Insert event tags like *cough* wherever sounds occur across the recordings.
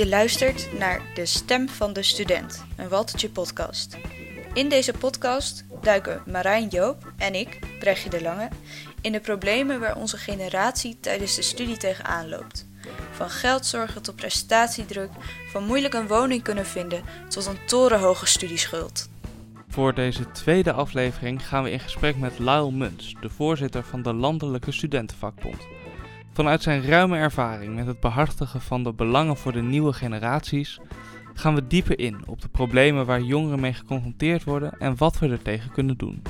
Je luistert naar De Stem van de Student, een Waltertje podcast. In deze podcast duiken Marijn Joop en ik, Brechtje de Lange, in de problemen waar onze generatie tijdens de studie tegenaan loopt. Van geldzorgen tot prestatiedruk, van moeilijk een woning kunnen vinden tot een torenhoge studieschuld. Voor deze tweede aflevering gaan we in gesprek met Lyle Muns, de voorzitter van de Landelijke Studentenvakbond. Vanuit zijn ruime ervaring met het behartigen van de belangen voor de nieuwe generaties gaan we dieper in op de problemen waar jongeren mee geconfronteerd worden en wat we er tegen kunnen doen.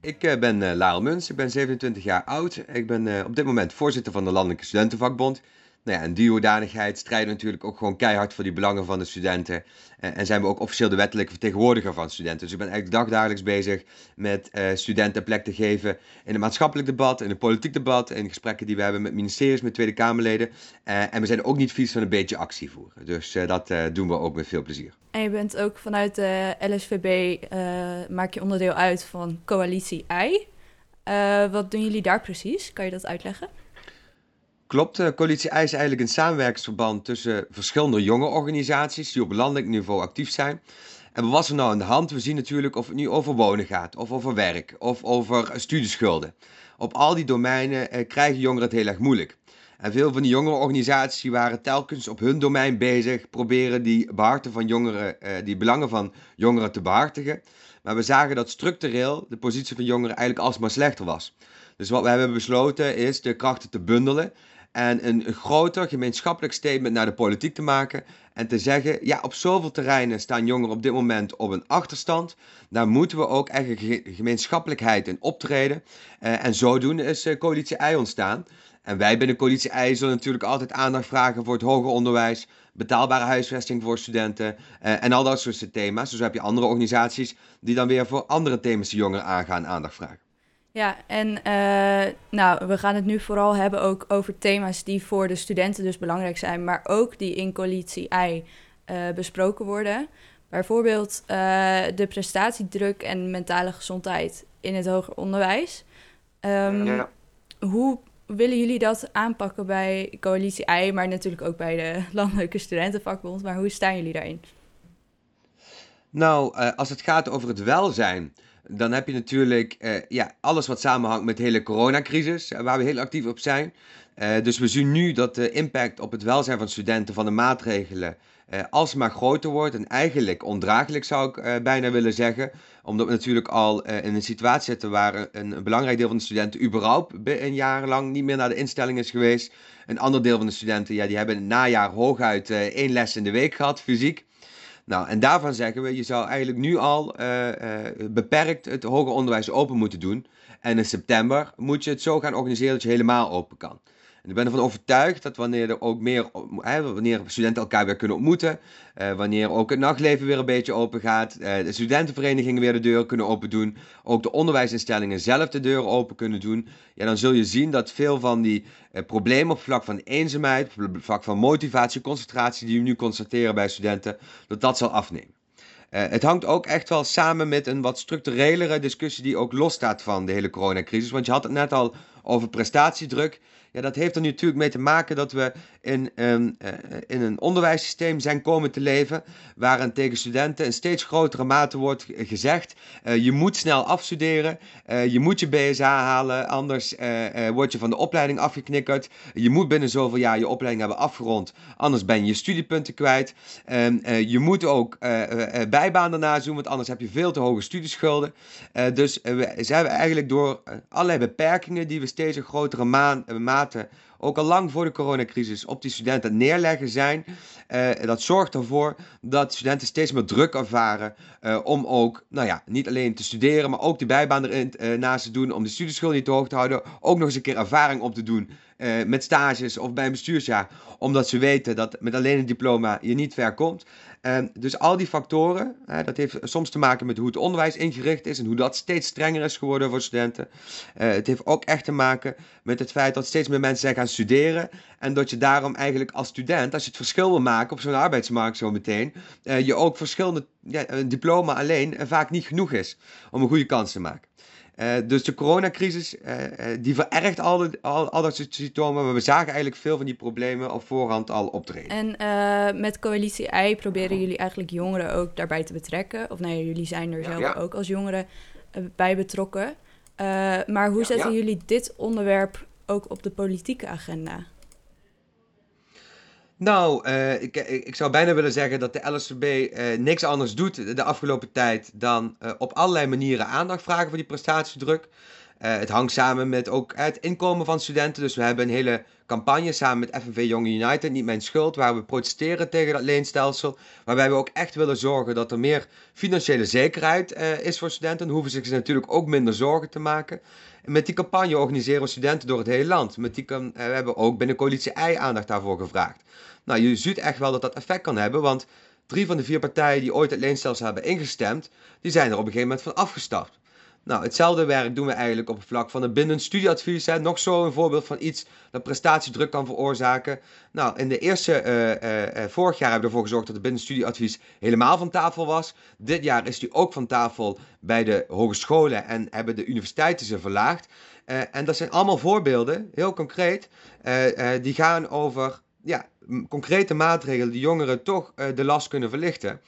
Ik eh, ben uh, Muns, ik ben 27 jaar oud. Ik ben uh, op dit moment voorzitter van de Landelijke Studentenvakbond. Nou ja, in die hoedanigheid strijden natuurlijk ook gewoon keihard voor die belangen van de studenten. en zijn we ook officieel de wettelijke vertegenwoordiger van studenten. Dus ik ben eigenlijk dagdagelijks bezig met uh, studenten plek te geven in het maatschappelijk debat, in het politiek debat, in gesprekken die we hebben met ministeries, met Tweede Kamerleden. en we zijn ook niet vies van een beetje actie voeren. Dus dat doen we ook met veel plezier. En je bent ook vanuit de LSVB, maak je onderdeel uit van Coalitie I. wat doen jullie daar precies? Kan je dat uitleggen? Klopt, de coalitie I is eigenlijk een samenwerkingsverband tussen verschillende jonge organisaties die op landelijk niveau actief zijn. En wat was er nou aan de hand? We zien natuurlijk of het nu over wonen gaat, of over werk, of over studieschulden. Op al die domeinen eh, krijgen jongeren het heel erg moeilijk. En veel van die jongere organisaties waren telkens op hun domein bezig, proberen die, van jongeren, eh, die belangen van jongeren te behartigen. Maar we zagen dat structureel de positie van jongeren eigenlijk alsmaar slechter was. Dus wat we hebben besloten is de krachten te bundelen en een, groter gemeenschappelijk statement naar de politiek te maken. En te zeggen, ja, op zoveel terreinen staan jongeren op dit moment op een achterstand. Daar moeten we ook eigenlijk gemeenschappelijkheid in optreden. Uh, en zodoende is uh, coalitie I ontstaan. En wij binnen coalitie I zullen natuurlijk altijd aandacht vragen voor het hoger onderwijs, betaalbare huisvesting voor studenten uh, en al dat soort thema's. Dus heb je andere organisaties die dan weer voor andere thema's die jongeren aangaan aandacht vragen. Ja, en uh, nou, we gaan het nu vooral hebben ook over thema's die voor de studenten dus belangrijk zijn, maar ook die in coalitie I uh, besproken worden. Bijvoorbeeld uh, de prestatiedruk en mentale gezondheid in het hoger onderwijs. Um, ja. Hoe willen jullie dat aanpakken bij coalitie I, maar natuurlijk ook bij de *laughs* Landelijke Studentenvakbond? Maar hoe staan jullie daarin? Nou, als het gaat over het welzijn dan heb je natuurlijk uh, ja, alles wat samenhangt met de hele coronacrisis, uh, waar we heel actief op zijn. Uh, dus we zien nu dat de impact op het welzijn van studenten van de maatregelen alsmaar groter wordt. En eigenlijk ondraaglijk zou ik bijna willen zeggen. Omdat we natuurlijk al in een situatie zitten waar een, een, belangrijk deel van de studenten überhaupt een jaar lang niet meer naar de instelling is geweest. Een ander deel van de studenten, ja, die hebben in het najaar hooguit één les in de week gehad, fysiek. Nou, en daarvan zeggen we, je zou eigenlijk nu al uh, uh, beperkt het hoger onderwijs open moeten doen. En in september moet je het zo gaan organiseren dat je helemaal open kan. Ik ben ervan overtuigd dat wanneer er ook meer, wanneer studenten elkaar weer kunnen ontmoeten, uh, wanneer ook het nachtleven weer een beetje open gaat, uh, de studentenverenigingen weer de deuren kunnen open doen, ook de onderwijsinstellingen zelf de deuren open kunnen doen, ja, dan zul je zien dat veel van die uh, problemen op vlak van eenzaamheid, op vlak van motivatie, concentratie die we nu constateren bij studenten, dat dat zal afnemen. Uh, het hangt ook echt wel samen met een wat structurelere discussie die ook losstaat van de hele coronacrisis. Want je had het net al over prestatiedruk. Ja, dat heeft er natuurlijk mee te maken dat we in, um, in een onderwijssysteem zijn komen te leven. Waarin tegen studenten in steeds grotere mate wordt gezegd: uh, je moet snel afstuderen, uh, je moet je BSA halen, anders word je van de opleiding afgeknikkerd. Je moet binnen zoveel jaar je opleiding hebben afgerond, anders ben je je studiepunten kwijt. Um, je moet ook bijbaan daarna doen, want anders heb je veel te hoge studieschulden. dus we zijn eigenlijk door allerlei beperkingen die we steeds een grotere maan, mate, ook al lang voor de coronacrisis, op die studenten neerleggen zijn. Uh, dat zorgt ervoor dat studenten steeds meer druk ervaren uh, om ook, nou ja, niet alleen te studeren, maar ook de bijbaan erin naast te doen, om de studieschuld niet te hoog te houden, ook nog eens een keer ervaring op te doen met stages of bij een bestuursjaar, omdat ze weten dat met alleen een diploma je niet ver komt. En dus al die factoren, dat heeft soms te maken met hoe het onderwijs ingericht is en hoe dat steeds strenger is geworden voor studenten. Uh, het heeft ook echt te maken met het feit dat steeds meer mensen zijn gaan studeren en dat je daarom eigenlijk als student, als je het verschil wil maken op zo'n arbeidsmarkt zo meteen, uh, je ook verschillende, ja, een diploma alleen uh, vaak niet genoeg is om een goede kans te maken. Uh, dus de coronacrisis, uh, die verergt al, de, al, al dat soort symptomen, maar we zagen eigenlijk veel van die problemen op voorhand al optreden. En met Coalitie I proberen jullie eigenlijk jongeren ook daarbij te betrekken? Of nee, jullie zijn er zelf ook als jongeren bij betrokken. maar hoe zetten jullie dit onderwerp ook op de politieke agenda? Nou, uh, ik, ik zou bijna willen zeggen dat de LSVB eh, niks anders doet de afgelopen tijd dan uh, op allerlei manieren aandacht vragen voor die prestatiedruk. Het hangt samen met ook het inkomen van studenten. Dus we hebben een hele campagne samen met FNV Young United, Niet Mijn Schuld, waar we protesteren tegen dat leenstelsel. Waarbij we ook echt willen zorgen dat er meer financiële zekerheid is voor studenten. Dan hoeven ze zich natuurlijk ook minder zorgen te maken. En met die campagne organiseren we studenten door het hele land. Met die, we hebben ook binnen coalitie I aandacht daarvoor gevraagd. Nou, je ziet echt wel dat dat effect kan hebben, want drie van de vier partijen die ooit het leenstelsel hebben ingestemd, die zijn er op een gegeven moment van afgestapt. Nou, hetzelfde werk doen we eigenlijk op het vlak van een bindend studieadvies. Hè. Nog zo een voorbeeld van iets dat prestatiedruk kan veroorzaken. Nou, in de eerste, uh, uh, vorig jaar hebben we ervoor gezorgd dat het bindend studieadvies helemaal van tafel was. Dit jaar is die ook van tafel bij de hogescholen en hebben de universiteiten ze verlaagd. en dat zijn allemaal voorbeelden, heel concreet, die gaan over ja, concrete maatregelen die jongeren toch de last kunnen verlichten.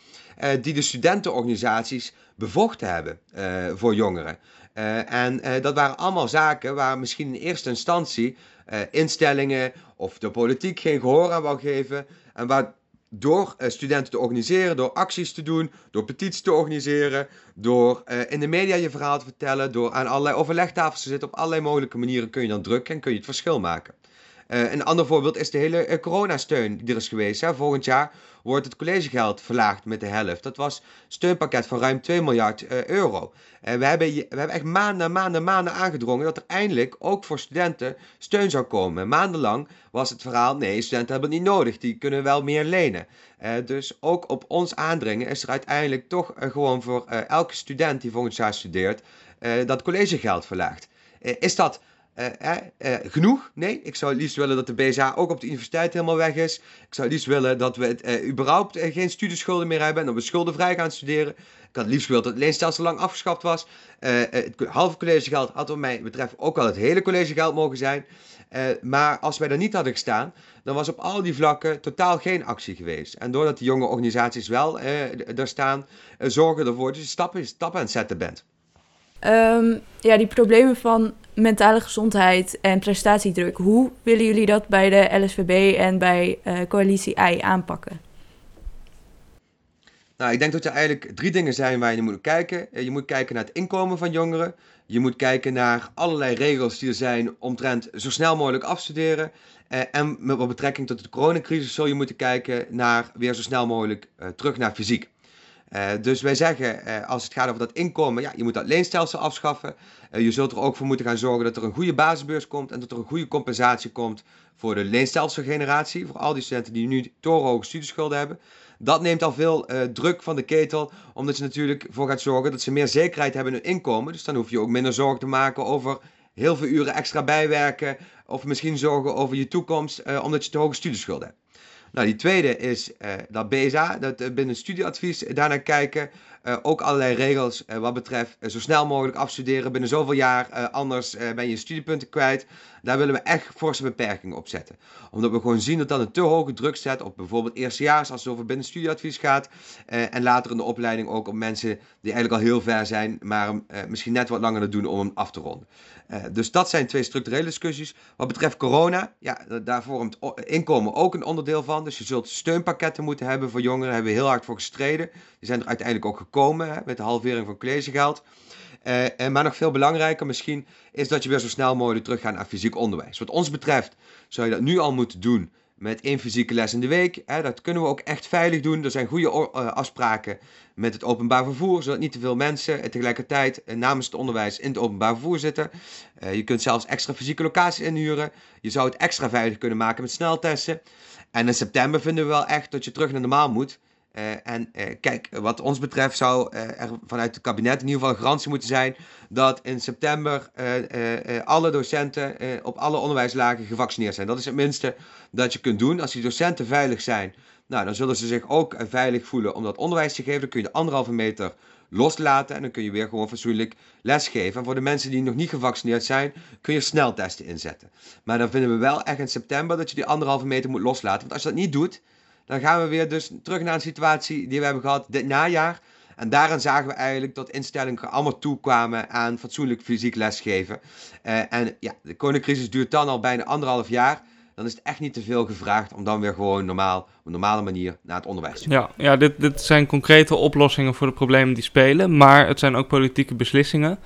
Uh, die de studentenorganisaties bevochten hebben uh, voor jongeren. en dat waren allemaal zaken waar misschien in eerste instantie instellingen of de politiek geen gehoor aan wou geven. En waar door studenten te organiseren, door acties te doen, door petities te organiseren, door in de media je verhaal te vertellen, door aan allerlei overlegtafels te zitten, op allerlei mogelijke manieren kun je dan drukken en kun je het verschil maken. Een ander voorbeeld is de hele coronasteun die er is geweest. Volgend jaar wordt het collegegeld verlaagd met de helft. Dat was een steunpakket van ruim 2 miljard uh, euro. En we hebben, we hebben echt maanden, maanden, maanden aangedrongen dat er eindelijk ook voor studenten steun zou komen. Maandenlang was het verhaal, nee, studenten hebben het niet nodig, die kunnen wel meer lenen. dus ook op ons aandringen is er uiteindelijk toch gewoon voor elke student die volgend jaar studeert, dat collegegeld verlaagd. is dat uh, uh, genoeg? Nee, ik zou het liefst willen dat de BSA ook op de universiteit helemaal weg is. Ik zou het liefst willen dat we het, überhaupt geen studieschulden meer hebben en dat we schuldenvrij gaan studeren. Ik had het liefst willen dat het leenstelsel lang afgeschaft was. het halve collegegeld had wat mij betreft ook wel het hele collegegeld mogen zijn. maar als wij daar niet hadden gestaan, dan was op al die vlakken totaal geen actie geweest. En doordat die jonge organisaties wel er staan, zorgen ervoor dat je stappen, stappen aan het zetten bent. Um, ja, die problemen van mentale gezondheid en prestatiedruk. Hoe willen jullie dat bij de LSVB en bij uh, Coalitie I aanpakken? Nou, ik denk dat er eigenlijk drie dingen zijn waar je moet kijken. Eh, je moet kijken naar het inkomen van jongeren. Je moet kijken naar allerlei regels die er zijn omtrent zo snel mogelijk afstuderen. Uh, en met betrekking tot de coronacrisis zul je moeten kijken naar weer zo snel mogelijk terug naar fysiek. Uh, dus wij zeggen, uh, als het gaat over dat inkomen, ja, je moet dat leenstelsel afschaffen. Uh, je zult er ook voor moeten gaan zorgen dat er een goede basisbeurs komt en dat er een goede compensatie komt voor de leenstelselgeneratie, voor al die studenten die nu torenhoge studieschulden hebben. Dat neemt al veel druk van de ketel, omdat je natuurlijk voor gaat zorgen dat ze meer zekerheid hebben in hun inkomen. Dus dan hoef je ook minder zorgen te maken over heel veel uren extra bijwerken of misschien zorgen over je toekomst, omdat je te hoge studieschulden hebt. Nou, die tweede is uh, dat BSA, dat uh, binnen studieadvies daarnaar kijken. Uh, ook allerlei regels wat betreft zo snel mogelijk afstuderen binnen zoveel jaar. anders ben je studiepunten kwijt. Daar willen we echt forse beperkingen op zetten. Omdat we gewoon zien dat dat een te hoge druk zet op bijvoorbeeld eerstejaars als het over binnen studieadvies gaat. en later in de opleiding ook op mensen die eigenlijk al heel ver zijn, maar misschien net wat langer doen om hem af te ronden. Dus dat zijn twee structurele discussies. Wat betreft corona, ja, daar vormt inkomen ook een onderdeel van. Dus je zult steunpakketten moeten hebben voor jongeren. Daar hebben we heel hard voor gestreden. Die zijn er uiteindelijk ook gekomen met de halvering van collegegeld. Uh, maar nog veel belangrijker misschien is dat je weer zo snel mogelijk teruggaat naar fysiek onderwijs. Wat ons betreft zou je dat nu al moeten doen met één fysieke les in de week. Hè, dat kunnen we ook echt veilig doen. Er zijn goede uh, afspraken met het openbaar vervoer, zodat niet te veel mensen tegelijkertijd uh, namens het onderwijs in het openbaar vervoer zitten. Je kunt zelfs extra fysieke locaties inhuren. Je zou het extra veilig kunnen maken met sneltesten. En in september vinden we wel echt dat je terug naar normaal moet. Uh, en uh, kijk, wat ons betreft zou uh, er vanuit het kabinet in ieder geval een garantie moeten zijn dat in september alle docenten op alle onderwijslagen gevaccineerd zijn. Dat is het minste dat je kunt doen. Als die docenten veilig zijn, Nou, dan zullen ze zich ook veilig voelen om dat onderwijs te geven. Dan kun je de anderhalve meter loslaten en dan kun je weer gewoon fatsoenlijk lesgeven. En voor de mensen die nog niet gevaccineerd zijn, kun je sneltesten inzetten. Maar dan vinden we wel echt in september dat je die anderhalve meter moet loslaten. Want als je dat niet doet, dan gaan we weer dus terug naar een situatie die we hebben gehad dit najaar. En daarin zagen we eigenlijk dat instellingen allemaal toekwamen aan fatsoenlijk fysiek lesgeven. Uh, en ja, de coronacrisis duurt dan al bijna anderhalf jaar dan is het echt niet te veel gevraagd om dan weer gewoon normaal, op een normale manier naar het onderwijs te gaan. Ja, ja dit, dit zijn concrete oplossingen voor de problemen die spelen, maar het zijn ook politieke beslissingen.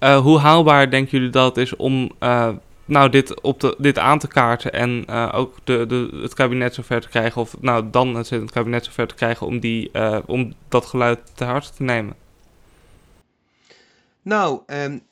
Uh, hoe haalbaar denken jullie dat is om uh, nou, dit, op de, dit aan te kaarten en uh, ook de, de, het kabinet zover te krijgen, of nou dan het, het kabinet zover te krijgen om, die, om dat geluid te harte te nemen? Nou, um,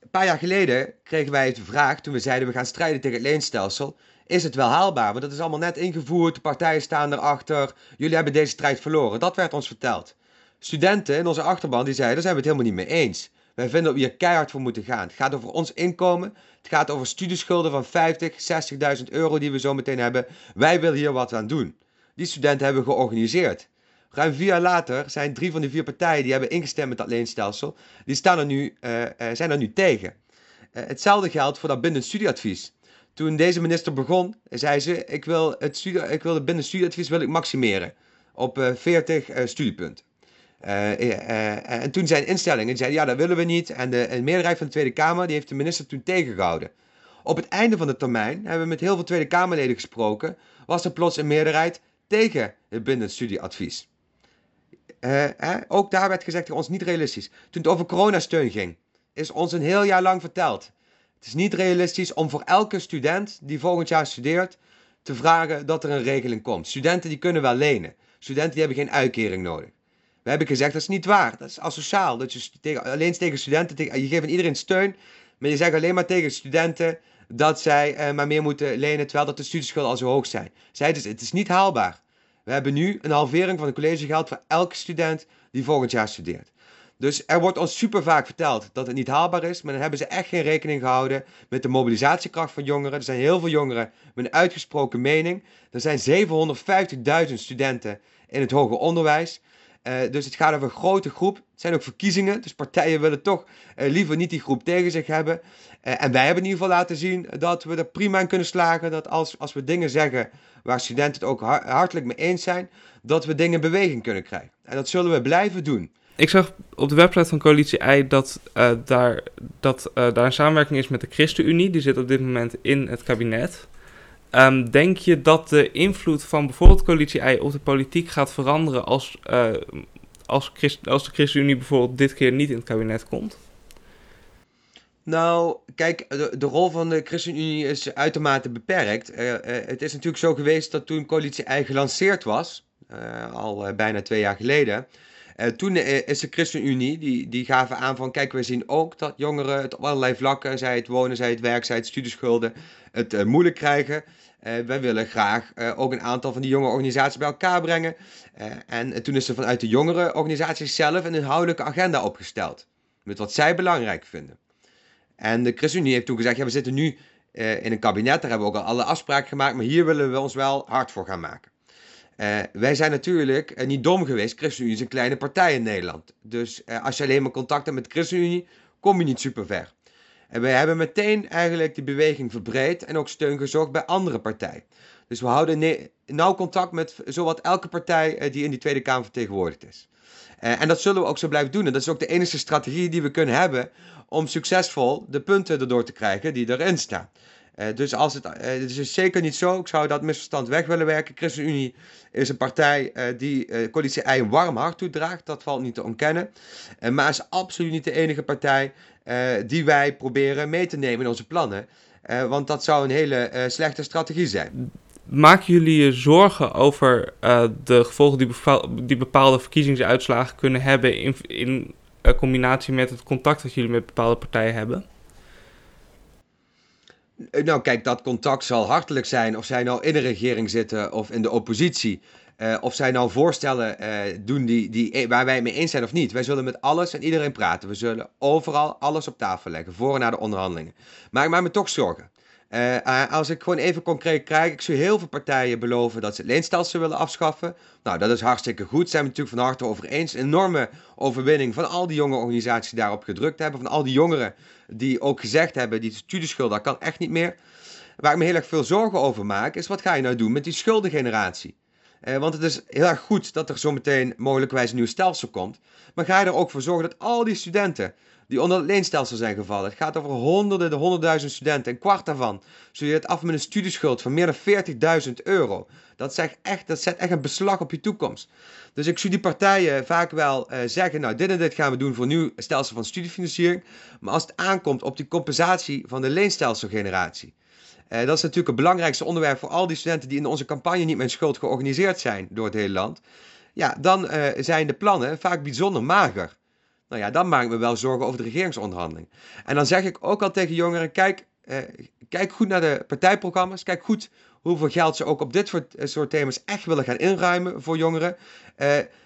een paar jaar geleden kregen wij de vraag, toen we zeiden we gaan strijden tegen het leenstelsel, is het wel haalbaar? Want dat is allemaal net ingevoerd, de partijen staan erachter, jullie hebben deze strijd verloren. Dat werd ons verteld. Studenten in onze achterban die zeiden, daar zijn we het helemaal niet mee eens. Wij vinden dat we hier keihard voor moeten gaan. Het gaat over ons inkomen. Het gaat over studieschulden van 50, 60.000 euro die we zo meteen hebben. Wij willen hier wat aan doen. Die studenten hebben georganiseerd. Ruim vier jaar later zijn drie van die vier partijen die hebben ingestemd met dat leenstelsel, die staan er nu, uh, uh, zijn er nu tegen. Uh, hetzelfde geldt voor dat bindend studieadvies. Toen deze minister begon, zei ze: Ik wil het, studie, ik wil het binnen studieadvies wil ik maximeren op uh, 40 uh, studiepunten. Uh, en toen zijn instellingen zeiden: Ja, dat willen we niet. En de, de, meerderheid van de Tweede Kamer die heeft de minister toen tegengehouden. Op het einde van de termijn hebben we met heel veel Tweede Kamerleden gesproken. Was er plots een meerderheid tegen het bindend studieadvies. ook daar werd gezegd: ons niet realistisch. Toen het over coronasteun ging, is ons een heel jaar lang verteld het is niet realistisch om voor elke student die volgend jaar studeert te vragen dat er een regeling komt. Studenten die kunnen wel lenen. Studenten die hebben geen uitkering nodig. We hebben gezegd dat is niet waar. Dat is asociaal. Dat je tegen, alleen tegen studenten, je geeft aan iedereen steun, maar je zegt alleen maar tegen studenten dat zij eh, maar meer moeten lenen terwijl dat de studieschulden al zo hoog zijn. Zij dus, het is niet haalbaar. We hebben nu een halvering van het collegegeld voor elke student die volgend jaar studeert. Dus er wordt ons super vaak verteld dat het niet haalbaar is, maar dan hebben ze echt geen rekening gehouden met de mobilisatiekracht van jongeren. Er zijn heel veel jongeren met een uitgesproken mening. Er zijn 750.000 studenten in het hoger onderwijs. Uh, dus het gaat over een grote groep. Het zijn ook verkiezingen, dus partijen willen toch uh, liever niet die groep tegen zich hebben. Uh, en wij hebben in ieder geval laten zien dat we er prima in kunnen slagen. Dat als, als we dingen zeggen waar studenten het ook hartelijk mee eens zijn, dat we dingen in beweging kunnen krijgen. En dat zullen we blijven doen. Ik zag op de website van Coalitie I dat, daar, dat daar een samenwerking is met de ChristenUnie. Die zit op dit moment in het kabinet. Um, denk je dat de invloed van bijvoorbeeld Coalitie I op de politiek gaat veranderen als, uh, als, als de ChristenUnie bijvoorbeeld dit keer niet in het kabinet komt? Nou, kijk, de, rol van de ChristenUnie is uitermate beperkt. het is natuurlijk zo geweest dat toen Coalitie I gelanceerd was, al bijna twee jaar geleden, uh, toen uh, is de ChristenUnie, die, die gaven aan van, kijk, we zien ook dat jongeren het op allerlei vlakken, zij het wonen, zij het werk, zij het studieschulden, het uh, moeilijk krijgen. wij willen graag ook een aantal van die jonge organisaties bij elkaar brengen. en toen is er vanuit de jongere organisaties zelf een inhoudelijke agenda opgesteld. Met wat zij belangrijk vinden. En de ChristenUnie heeft toen gezegd, ja, we zitten nu in een kabinet, daar hebben we ook al alle afspraken gemaakt, maar hier willen we ons wel hard voor gaan maken. Uh, wij zijn natuurlijk uh, niet dom geweest. ChristenUnie is een kleine partij in Nederland. Dus uh, als je alleen maar contact hebt met ChristenUnie, kom je niet super ver. En wij hebben meteen eigenlijk die beweging verbreed en ook steun gezocht bij andere partijen. Dus we houden nauw contact met zowat elke partij die in die Tweede Kamer vertegenwoordigd is. en dat zullen we ook zo blijven doen. En dat is ook de enige strategie die we kunnen hebben om succesvol de punten erdoor te krijgen die erin staan. Uh, dus als het, uh, het is zeker niet zo, ik zou dat misverstand weg willen werken. ChristenUnie is een partij uh, die coalitie I een warm hart toedraagt, dat valt niet te ontkennen. maar is absoluut niet de enige partij die wij proberen mee te nemen in onze plannen. want dat zou een hele slechte strategie zijn. Maken jullie je zorgen over de gevolgen die, die, bepaalde verkiezingsuitslagen kunnen hebben in, in combinatie met het contact dat jullie met bepaalde partijen hebben? Eh, nou, kijk, dat contact zal hartelijk zijn of zij nou in de regering zitten of in de oppositie. Uh, of zij nou voorstellen uh, doen die, die, waar wij mee eens zijn of niet. Wij zullen met alles en iedereen praten. We zullen overal alles op tafel leggen, voor en na de onderhandelingen. Maar ik maak me toch zorgen. Uh, als ik gewoon even concreet krijg, ik zie heel veel partijen beloven dat ze het leenstelsel willen afschaffen. Nou, dat is hartstikke goed. Zijn we natuurlijk van harte over eens. Een enorme overwinning van al die jonge organisaties die daarop gedrukt hebben. Van al die jongeren die ook gezegd hebben, die studieschuld, dat kan echt niet meer. Waar ik me heel erg veel zorgen over maak, is wat ga je nou doen met die schuldengeneratie? Uh, want het is heel erg goed dat er zometeen mogelijkwijs een nieuw stelsel komt. Maar ga je er ook voor zorgen dat al die studenten die onder het leenstelsel zijn gevallen. Het gaat over honderden, de honderdduizend studenten. Een kwart daarvan zul je het af met een studieschuld van meer dan 40.000 euro. Dat, echt, dat zet echt een beslag op je toekomst. Dus ik zie die partijen vaak wel uh, zeggen, nou dit en dit gaan we doen voor een nieuw stelsel van studiefinanciering. Maar als het aankomt op die compensatie van de leenstelselgeneratie. Uh, dat is natuurlijk het belangrijkste onderwerp voor al die studenten die in onze campagne Niet Mijn Schuld georganiseerd zijn door het hele land. Ja, dan uh, zijn de plannen vaak bijzonder mager. Nou ja, dan maak ik me wel zorgen over de regeringsonderhandeling. En dan zeg ik ook al tegen jongeren: kijk, eh, kijk goed naar de partijprogramma's. Kijk goed hoeveel geld ze ook op dit soort, eh, soort thema's echt willen gaan inruimen voor jongeren.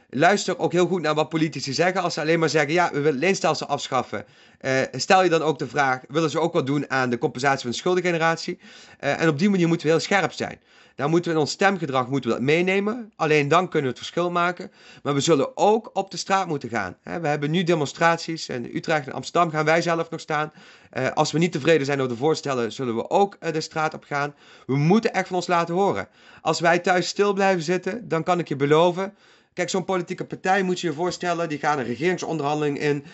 Eh, luister ook heel goed naar wat politici zeggen. Als ze alleen maar zeggen: ja, we willen leenstelsel afschaffen. Uh, stel je dan ook de vraag: willen ze ook wat doen aan de compensatie van de schuldengeneratie? Uh, en op die manier moeten we heel scherp zijn. Daar moeten we in ons stemgedrag moeten we dat meenemen. Alleen dan kunnen we het verschil maken. Maar we zullen ook op de straat moeten gaan. We hebben nu demonstraties. In Utrecht en Amsterdam gaan wij zelf nog staan. Uh, als we niet tevreden zijn over de voorstellen, zullen we ook de straat op gaan. We moeten echt van ons laten horen. Als wij thuis stil blijven zitten, dan kan ik je beloven. Kijk, zo'n politieke partij moet je je voorstellen, die gaat een regeringsonderhandeling in.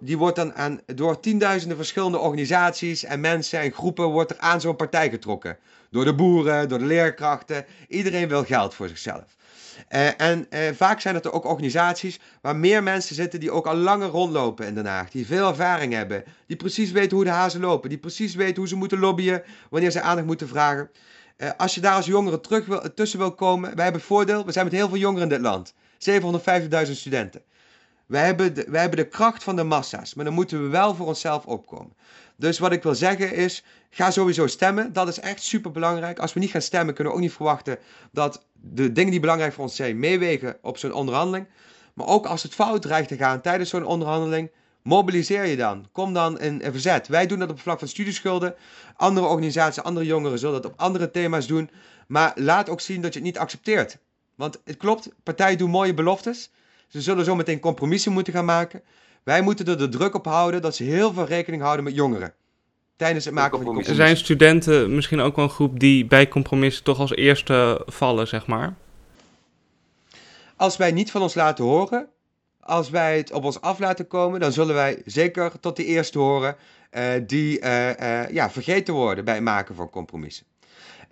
Die wordt dan aan, door tienduizenden verschillende organisaties en mensen en groepen wordt er aan zo'n partij getrokken. Door de boeren, door de leerkrachten. Iedereen wil geld voor zichzelf. Uh, en uh, vaak zijn het er ook organisaties waar meer mensen zitten die ook al langer rondlopen in Den Haag. Die veel ervaring hebben. Die precies weten hoe de hazen lopen. Die precies weten hoe ze moeten lobbyen wanneer ze aandacht moeten vragen. Uh, als je daar als jongere terug wil, tussen wil komen. Wij hebben het voordeel, we zijn met heel veel jongeren in dit land. 750.000 studenten. Wij hebben, de, wij hebben de kracht van de massa's, maar dan moeten we wel voor onszelf opkomen. Dus wat ik wil zeggen is, ga sowieso stemmen. Dat is echt super belangrijk. Als we niet gaan stemmen, kunnen we ook niet verwachten dat de dingen die belangrijk voor ons zijn meewegen op zo'n onderhandeling. Maar ook als het fout dreigt te gaan tijdens zo'n onderhandeling, mobiliseer je dan. Kom dan in, in verzet. Wij doen dat op het vlak van studieschulden. Andere organisaties, andere jongeren zullen dat op andere thema's doen. Maar laat ook zien dat je het niet accepteert. Want het klopt, partijen doen mooie beloftes. Ze zullen zo meteen compromissen moeten gaan maken. Wij moeten er de druk op houden dat ze heel veel rekening houden met jongeren. Tijdens het maken van die compromissen. Zijn studenten misschien ook wel een groep die bij compromissen toch als eerste vallen, zeg maar? Als wij niet van ons laten horen, als wij het op ons af laten komen, dan zullen wij zeker tot de eerste horen uh, die uh, uh, ja, vergeten worden bij het maken van compromissen.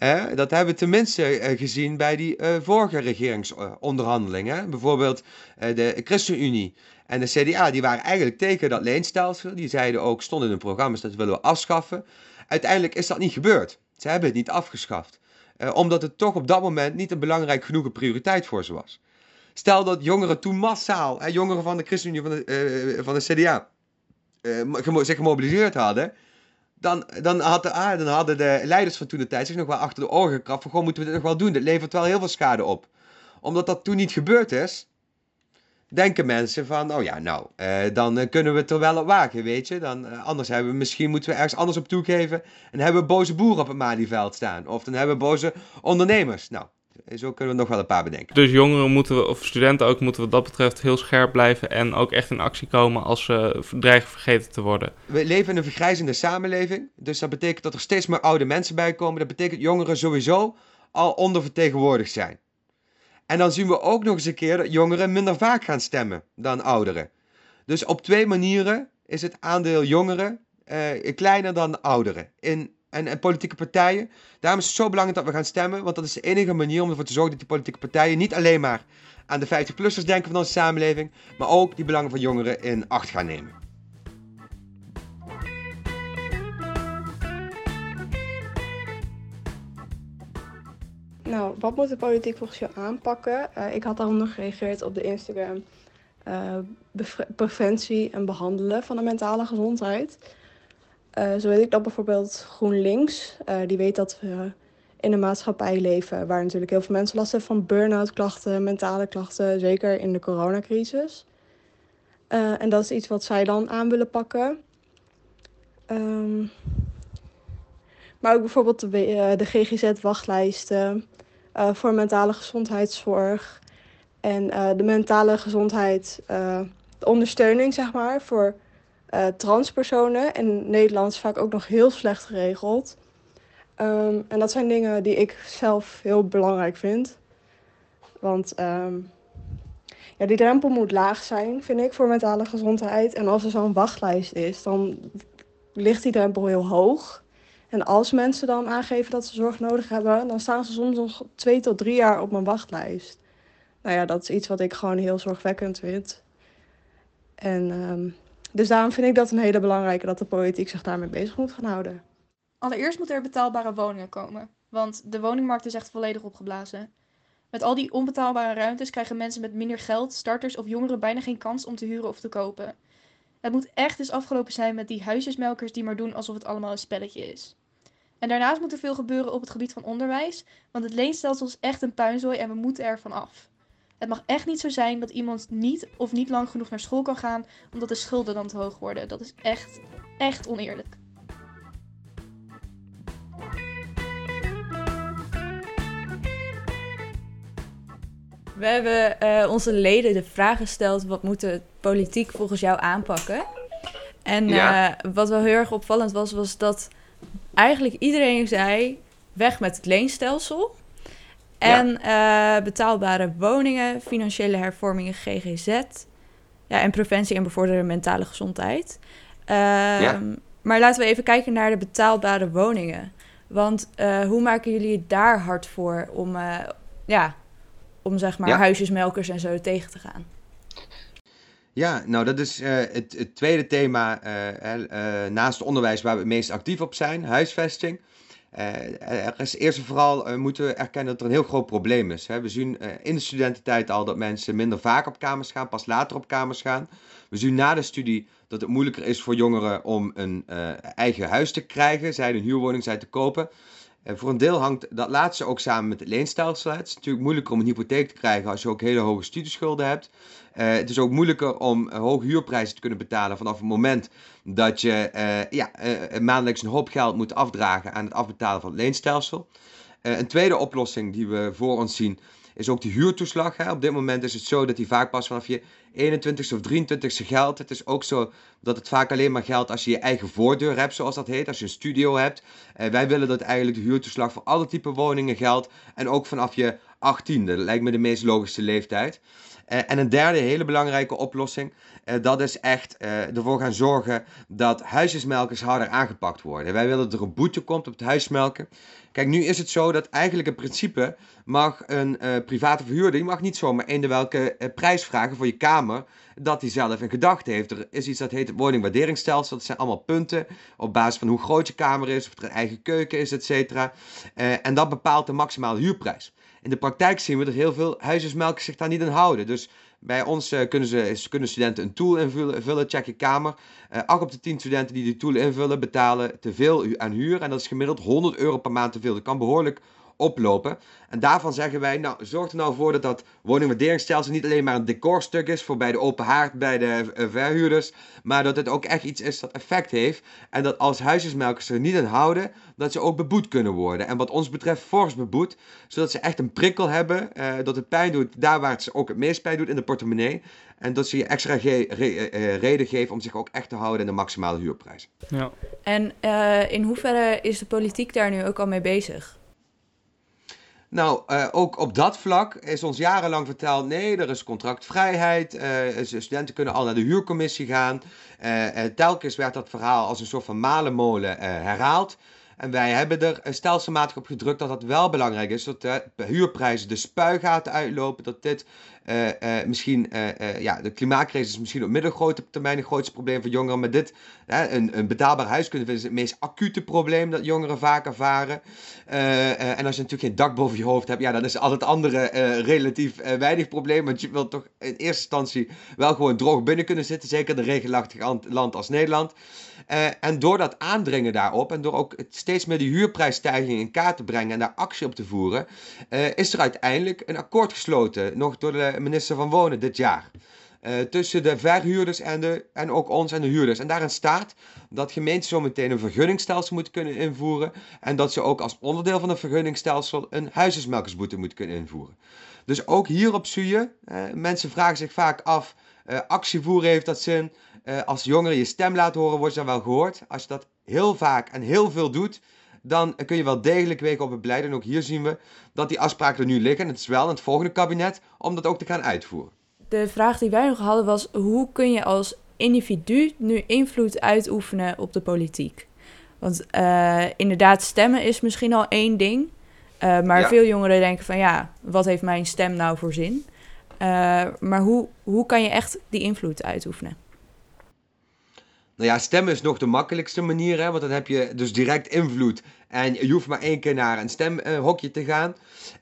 Eh, dat hebben we tenminste uh, gezien bij die uh, vorige regeringsonderhandelingen. Bijvoorbeeld de ChristenUnie en de CDA, die waren eigenlijk tegen dat leenstelsel. Die zeiden ook, stonden in hun programma's, dat willen afschaffen. Uiteindelijk is dat niet gebeurd. Ze hebben het niet afgeschaft. omdat het toch op dat moment niet een belangrijk genoeg prioriteit voor ze was. Stel dat jongeren toen massaal, jongeren van de ChristenUnie, van de, van de CDA, zich gemobiliseerd hadden dan, dan, had dan hadden de leiders van toen de tijd zich nog wel achter de oren gekrapt van, gewoon moeten we dit nog wel doen? Dit levert wel heel veel schade op. Omdat dat toen niet gebeurd is, denken mensen van, oh ja, nou, eh, dan eh, kunnen we het er wel op wagen, weet je. Dan, eh, anders hebben we, misschien moeten we ergens anders op toegeven en hebben we boze boeren op het Malieveld staan. Of dan hebben we boze ondernemers. Nou, zo kunnen we nog wel een paar bedenken. Dus jongeren moeten we, of studenten ook, moeten wat dat betreft heel scherp blijven en ook echt in actie komen als ze dreigen vergeten te worden. We leven in een vergrijzende samenleving, dus dat betekent dat er steeds meer oude mensen bij komen. Dat betekent dat jongeren sowieso al ondervertegenwoordigd zijn. En dan zien we ook nog eens een keer dat jongeren minder vaak gaan stemmen dan ouderen. Dus op twee manieren is het aandeel jongeren eh, kleiner dan ouderen in en, politieke partijen. Daarom is het zo belangrijk dat we gaan stemmen, want dat is de enige manier om ervoor te zorgen dat die politieke partijen niet alleen maar aan de 50-plussers denken van onze samenleving, maar ook die belangen van jongeren in acht gaan nemen. Nou, wat moet de politiek volgens jou aanpakken? Uh, ik had daarom nog gereageerd op de Instagram uh, preventie en behandelen van de mentale gezondheid. Uh, zo weet ik dat bijvoorbeeld GroenLinks, uh, die weet dat we in een maatschappij leven waar natuurlijk heel veel mensen last hebben van burn-out klachten, mentale klachten, zeker in de coronacrisis. Uh, en dat is iets wat zij dan aan willen pakken. Um, Maar ook bijvoorbeeld de, de GGZ-wachtlijsten voor mentale gezondheidszorg. En de mentale gezondheid, de ondersteuning zeg maar, voor transpersonen. In Nederland vaak ook nog heel slecht geregeld. Ehm, en dat zijn dingen die ik zelf heel belangrijk vind. Want ehm, ja, die drempel moet laag zijn, vind ik, voor mentale gezondheid. En als er zo'n wachtlijst is, dan ligt die drempel heel hoog. En als mensen dan aangeven dat ze zorg nodig hebben, dan staan ze soms nog twee tot drie jaar op mijn wachtlijst. Nou ja, dat is iets wat ik gewoon heel zorgwekkend vind. En ehm, dus daarom vind ik dat een hele belangrijke dat de politiek zich daarmee bezig moet gaan houden. Allereerst moeten er betaalbare woningen komen, want de woningmarkt is echt volledig opgeblazen. Met al die onbetaalbare ruimtes krijgen mensen met minder geld, starters of jongeren bijna geen kans om te huren of te kopen. Het moet echt eens afgelopen zijn met die huisjesmelkers die maar doen alsof het allemaal een spelletje is. En daarnaast moet er veel gebeuren op het gebied van onderwijs, want het leenstelsel is echt een puinzooi en we moeten ervan af. Het mag echt niet zo zijn dat iemand niet of niet lang genoeg naar school kan gaan omdat de schulden dan te hoog worden. Dat is echt, echt oneerlijk. We hebben uh, onze leden de vraag gesteld: wat moet de politiek volgens jou aanpakken? En uh, wat wel heel erg opvallend was, was dat eigenlijk iedereen zei: weg met het leenstelsel. En ja. uh, betaalbare woningen, financiële hervormingen, GGZ. Ja, en preventie en bevorderen mentale gezondheid. Ja. Maar laten we even kijken naar de betaalbare woningen. Want hoe maken jullie het daar hard voor om ja, om zeg maar huisjesmelkers en zo tegen te gaan. Ja, nou dat is uh, het, het, tweede thema uh, uh, naast onderwijs waar we het meest actief op zijn, huisvesting. Er is eerst en vooral moeten we erkennen dat er een heel groot probleem is. Hè. We zien in de studententijd al dat mensen minder vaak op kamers gaan, pas later op kamers gaan. We zien na de studie dat het moeilijker is voor jongeren om een eigen huis te krijgen, zij een huurwoning, zij te kopen. En voor een deel hangt dat laatste ook samen met het leenstelsel. Het is natuurlijk moeilijker om een hypotheek te krijgen als je ook hele hoge studieschulden hebt. Uh, het is ook moeilijker om uh, hoge huurprijzen te kunnen betalen vanaf het moment dat je uh, ja, maandelijks een hoop geld moet afdragen aan het afbetalen van het leenstelsel. een tweede oplossing die we voor ons zien is ook de huurtoeslag. Hè. Op dit moment is het zo dat die vaak pas vanaf je 21ste of 23ste geldt. Het is ook zo dat het vaak alleen maar geldt als je je eigen voordeur hebt, zoals dat heet, als je een studio hebt. Uh, wij willen dat eigenlijk de huurtoeslag voor alle type woningen geldt en ook vanaf je 18e. Dat lijkt me de meest logische leeftijd. Uh, en een derde hele belangrijke oplossing, uh, dat is echt ervoor gaan zorgen dat huisjesmelkers harder aangepakt worden. Wij willen dat er een boete komt op het huismelken. Kijk, nu is het zo dat eigenlijk in principe mag een private verhuurder, die mag niet zomaar eender welke prijs vragen voor je kamer, dat hij zelf in gedachten heeft. Er is iets dat heet het woningwaarderingsstelsel. Dat zijn allemaal punten op basis van hoe groot je kamer is, of er een eigen keuken is, et en dat bepaalt de maximale huurprijs. In de praktijk zien we dat heel veel huisjesmelkers zich daar niet aan houden. Dus bij ons uh, kunnen, ze, kunnen studenten een tool invullen, check je kamer. Uh, 8 op de 10 studenten die die tool invullen betalen te veel aan huur. En dat is gemiddeld 100 euro per maand te veel. Dat kan behoorlijk oplopen. En daarvan zeggen wij, nou, zorg er nou voor dat dat woningwaarderingsstelsel niet alleen maar een decorstuk is voor bij de open haard bij de uh, verhuurders, maar dat het ook echt iets is dat effect heeft. En dat als huisjesmelkers er niet aan houden, dat ze ook beboet kunnen worden. En wat ons betreft fors beboet, zodat ze echt een prikkel hebben, uh, dat het pijn doet daar waar het ze ook het meest pijn doet, in de portemonnee. En dat ze je extra ge re uh, reden geven om zich ook echt te houden in de maximale huurprijs. Ja. En in hoeverre is de politiek daar nu ook al mee bezig? Nou, uh, ook op dat vlak is ons jarenlang verteld: nee, er is contractvrijheid. Uh, studenten kunnen al naar de huurcommissie gaan. Uh, telkens werd dat verhaal als een soort van malenmolen herhaald. En wij hebben er stelselmatig op gedrukt dat dat wel belangrijk is. Dat de huurprijzen de spuigaten uitlopen. Dat dit uh, uh, misschien, uh, ja, de klimaatcrisis is misschien op middelgrote termijn het grootste probleem voor jongeren. Maar dit, een, een betaalbaar huis kunnen vinden, is het meest acute probleem dat jongeren vaak ervaren. en als je natuurlijk geen dak boven je hoofd hebt, ja, dan is al het andere relatief weinig probleem. Want je wilt toch in eerste instantie wel gewoon droog binnen kunnen zitten. Zeker in een regenachtig land als Nederland. En door dat aandringen daarop en door ook steeds meer die huurprijsstijging in kaart te brengen en daar actie op te voeren, is er uiteindelijk een akkoord gesloten, nog door de minister van Wonen dit jaar. eh, tussen de verhuurders en, de, en ook ons en de huurders. En daarin staat dat gemeenten zometeen een vergunningstelsel moeten kunnen invoeren. En dat ze ook als onderdeel van het vergunningstelsel een huisjesmelkersboete moeten kunnen invoeren. Dus ook hier op Suye, uh, mensen vragen zich vaak af, uh, actievoeren heeft dat zin? als jongeren je stem laten horen, wordt je dan wel gehoord? Als je dat heel vaak en heel veel doet, dan kun je wel degelijk wegen op het beleid. En ook hier zien we dat die afspraken er nu liggen. En het is wel in het volgende kabinet om dat ook te gaan uitvoeren. De vraag die wij nog hadden was: hoe kun je als individu nu invloed uitoefenen op de politiek? Want uh, inderdaad, stemmen is misschien al één ding. Uh, maar veel jongeren denken van ja, wat heeft mijn stem nou voor zin? Uh, maar hoe, hoe kan je echt die invloed uitoefenen? Nou ja, stemmen is nog de makkelijkste manier, hè, want dan heb je dus direct invloed. En je hoeft maar één keer naar een stemhokje te gaan.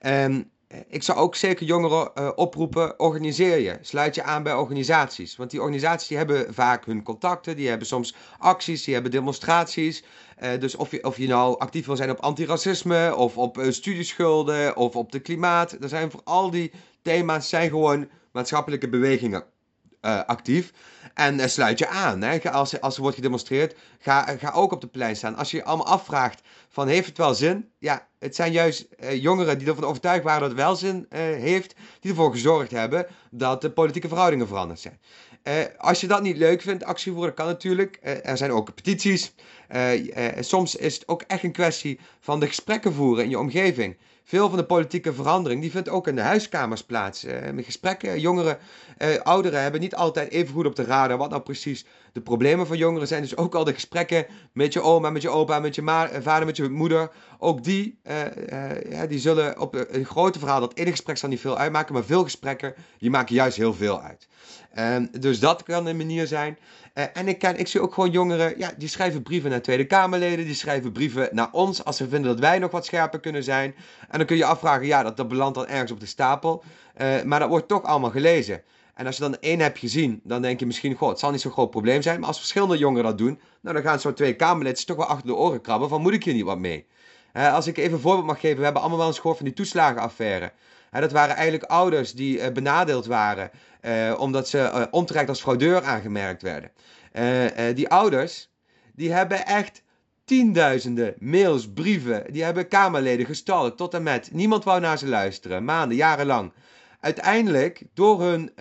Um, ik zou ook zeker jongeren uh, oproepen, organiseer je. Sluit je aan bij organisaties. Want die organisaties die hebben vaak hun contacten, die hebben soms acties, die hebben demonstraties. Uh, dus of je, of je nou actief wil zijn op antiracisme, of op uh, studieschulden, of op de klimaat. Er zijn voor al die thema's zijn gewoon maatschappelijke bewegingen actief. En uh, sluit je aan. Hè? Als, als er wordt gedemonstreerd, ga, ga ook op de plein staan. Als je je allemaal afvraagt van heeft het wel zin? Ja, het zijn juist uh, jongeren die ervan overtuigd waren dat het wel zin heeft, die ervoor gezorgd hebben dat de politieke verhoudingen veranderd zijn. als je dat niet leuk vindt, actie voeren kan natuurlijk. er zijn ook petities. soms is het ook echt een kwestie van de gesprekken voeren in je omgeving. Veel van de politieke verandering die vindt ook in de huiskamers plaats. Met gesprekken. Jongeren, uh, ouderen hebben niet altijd even goed op de radar wat nou precies de problemen van jongeren zijn. Dus ook al de gesprekken met je oma, met je opa, met je eh, vader, met je moeder. Ook die, ja, die zullen op een grote verhaal, dat ene gesprek zal niet veel uitmaken, maar veel gesprekken, die maken juist heel veel uit. Ehm, dus dat kan een manier zijn. Uh, en ik, ken, ik zie ook gewoon jongeren, ja, die schrijven brieven naar Tweede Kamerleden, die schrijven brieven naar ons als ze vinden dat wij nog wat scherper kunnen zijn. En dan kun je afvragen, ja, dat, dat belandt dan ergens op de stapel. Uh, maar dat wordt toch allemaal gelezen. En als je dan één hebt gezien, dan denk je misschien, goh, het zal niet zo'n groot probleem zijn. Maar als verschillende jongeren dat doen, nou, dan gaan zo'n twee Kamerleden toch wel achter de oren krabben van, moet ik hier niet wat mee? Uh, als ik even een voorbeeld mag geven, we hebben allemaal wel eens gehoord van die toeslagenaffaire. Dat waren eigenlijk ouders die benadeeld waren, omdat ze onterecht als fraudeur aangemerkt werden. Die ouders, die hebben echt tienduizenden mails, brieven. Die hebben Kamerleden gestalkt tot en met. Niemand wou naar ze luisteren, maanden, jarenlang. Uiteindelijk, door, hun,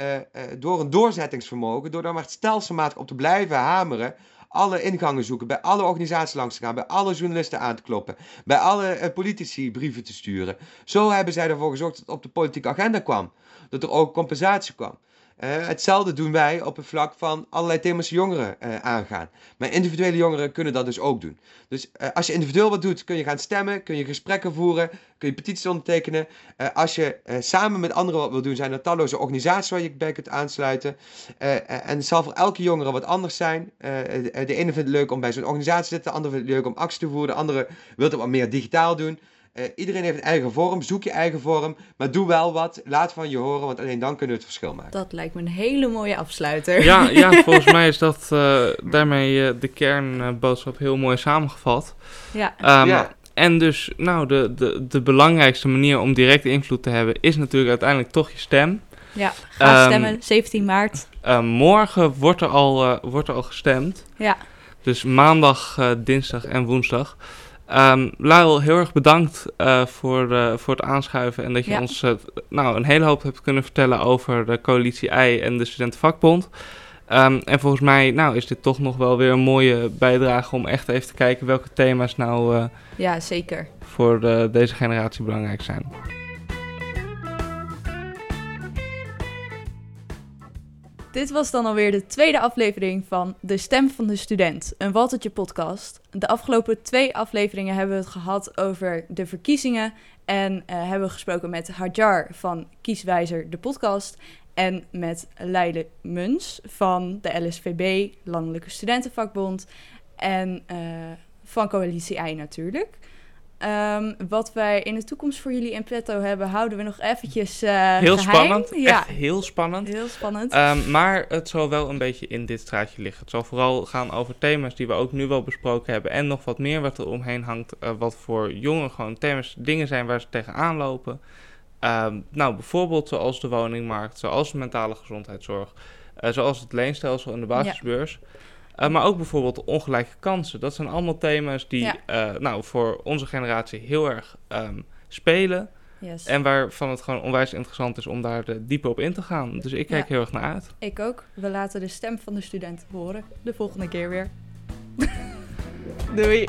door een doorzettingsvermogen, door daar maar stelselmatig op te blijven hameren, alle ingangen zoeken, bij alle organisaties langs te gaan, bij alle journalisten aan te kloppen, bij alle politici brieven te sturen. Zo hebben zij ervoor gezorgd dat het op de politieke agenda kwam. Dat er ook compensatie kwam. Uh, hetzelfde doen wij op het vlak van allerlei thema's jongeren uh, aangaan. Maar individuele jongeren kunnen dat dus ook doen. Dus uh, als je individueel wat doet, kun je gaan stemmen, kun je gesprekken voeren, kun je petities ondertekenen. als je samen met anderen wat wil doen, zijn er talloze organisaties waar je bij kunt aansluiten. en het zal voor elke jongere wat anders zijn. de ene vindt het leuk om bij zo'n organisatie te zitten, de andere vindt het leuk om actie te voeren, de andere wil het wat meer digitaal doen. Uh, iedereen heeft een eigen vorm. Zoek je eigen vorm. Maar doe wel wat. Laat van je horen. Want alleen dan kunnen we het verschil maken. Dat lijkt me een hele mooie afsluiter. Ja, ja *laughs* volgens mij is dat uh, daarmee uh, de kernboodschap heel mooi samengevat. Ja. Um, ja. En dus, nou, de, de, de belangrijkste manier om direct invloed te hebben is natuurlijk uiteindelijk toch je stem. Ja, ga um, stemmen, 17 maart. morgen wordt er, al, wordt er al gestemd. Ja. Dus maandag, dinsdag en woensdag. Um, Laurel, heel erg bedankt uh, voor, uh, voor het aanschuiven en dat je ja. ons uh, nou, een hele hoop hebt kunnen vertellen over de coalitie I en de Studentenvakbond. Um, en volgens mij nou, is dit toch nog wel weer een mooie bijdrage om echt even te kijken welke thema's nou ja, zeker. voor de, deze generatie belangrijk zijn. Dit was dan alweer de tweede aflevering van De Stem van de Student, een Waltertje podcast. De afgelopen twee afleveringen hebben we het gehad over de verkiezingen en uh, hebben we gesproken met Hajar van Kieswijzer, de podcast, en met Leile Muns van de LSVB, Landelijke Studentenvakbond, en uh, van Coalitie I natuurlijk. Um, wat wij in de toekomst voor jullie in petto hebben, houden we nog eventjes uh, Heel geheim. spannend, ja. echt heel spannend. Heel spannend. Um, maar het zal wel een beetje in dit straatje liggen. Het zal vooral gaan over thema's die we ook nu wel besproken hebben. En nog wat meer wat er omheen hangt. Uh, wat voor jongeren gewoon thema's, dingen zijn waar ze tegenaan lopen. Um, nou, bijvoorbeeld zoals de woningmarkt, zoals de mentale gezondheidszorg. eh, zoals het leenstelsel en de basisbeurs. Eh, maar ook bijvoorbeeld ongelijke kansen. Dat zijn allemaal thema's die Ja. eh, nou, voor onze generatie heel erg ehm, spelen. Yes. En waarvan het gewoon onwijs interessant is om daar de, dieper op in te gaan. Dus ik kijk Ja. heel erg naar uit. Ik ook. We laten de stem van de studenten horen. De volgende keer weer. *laughs* Doei.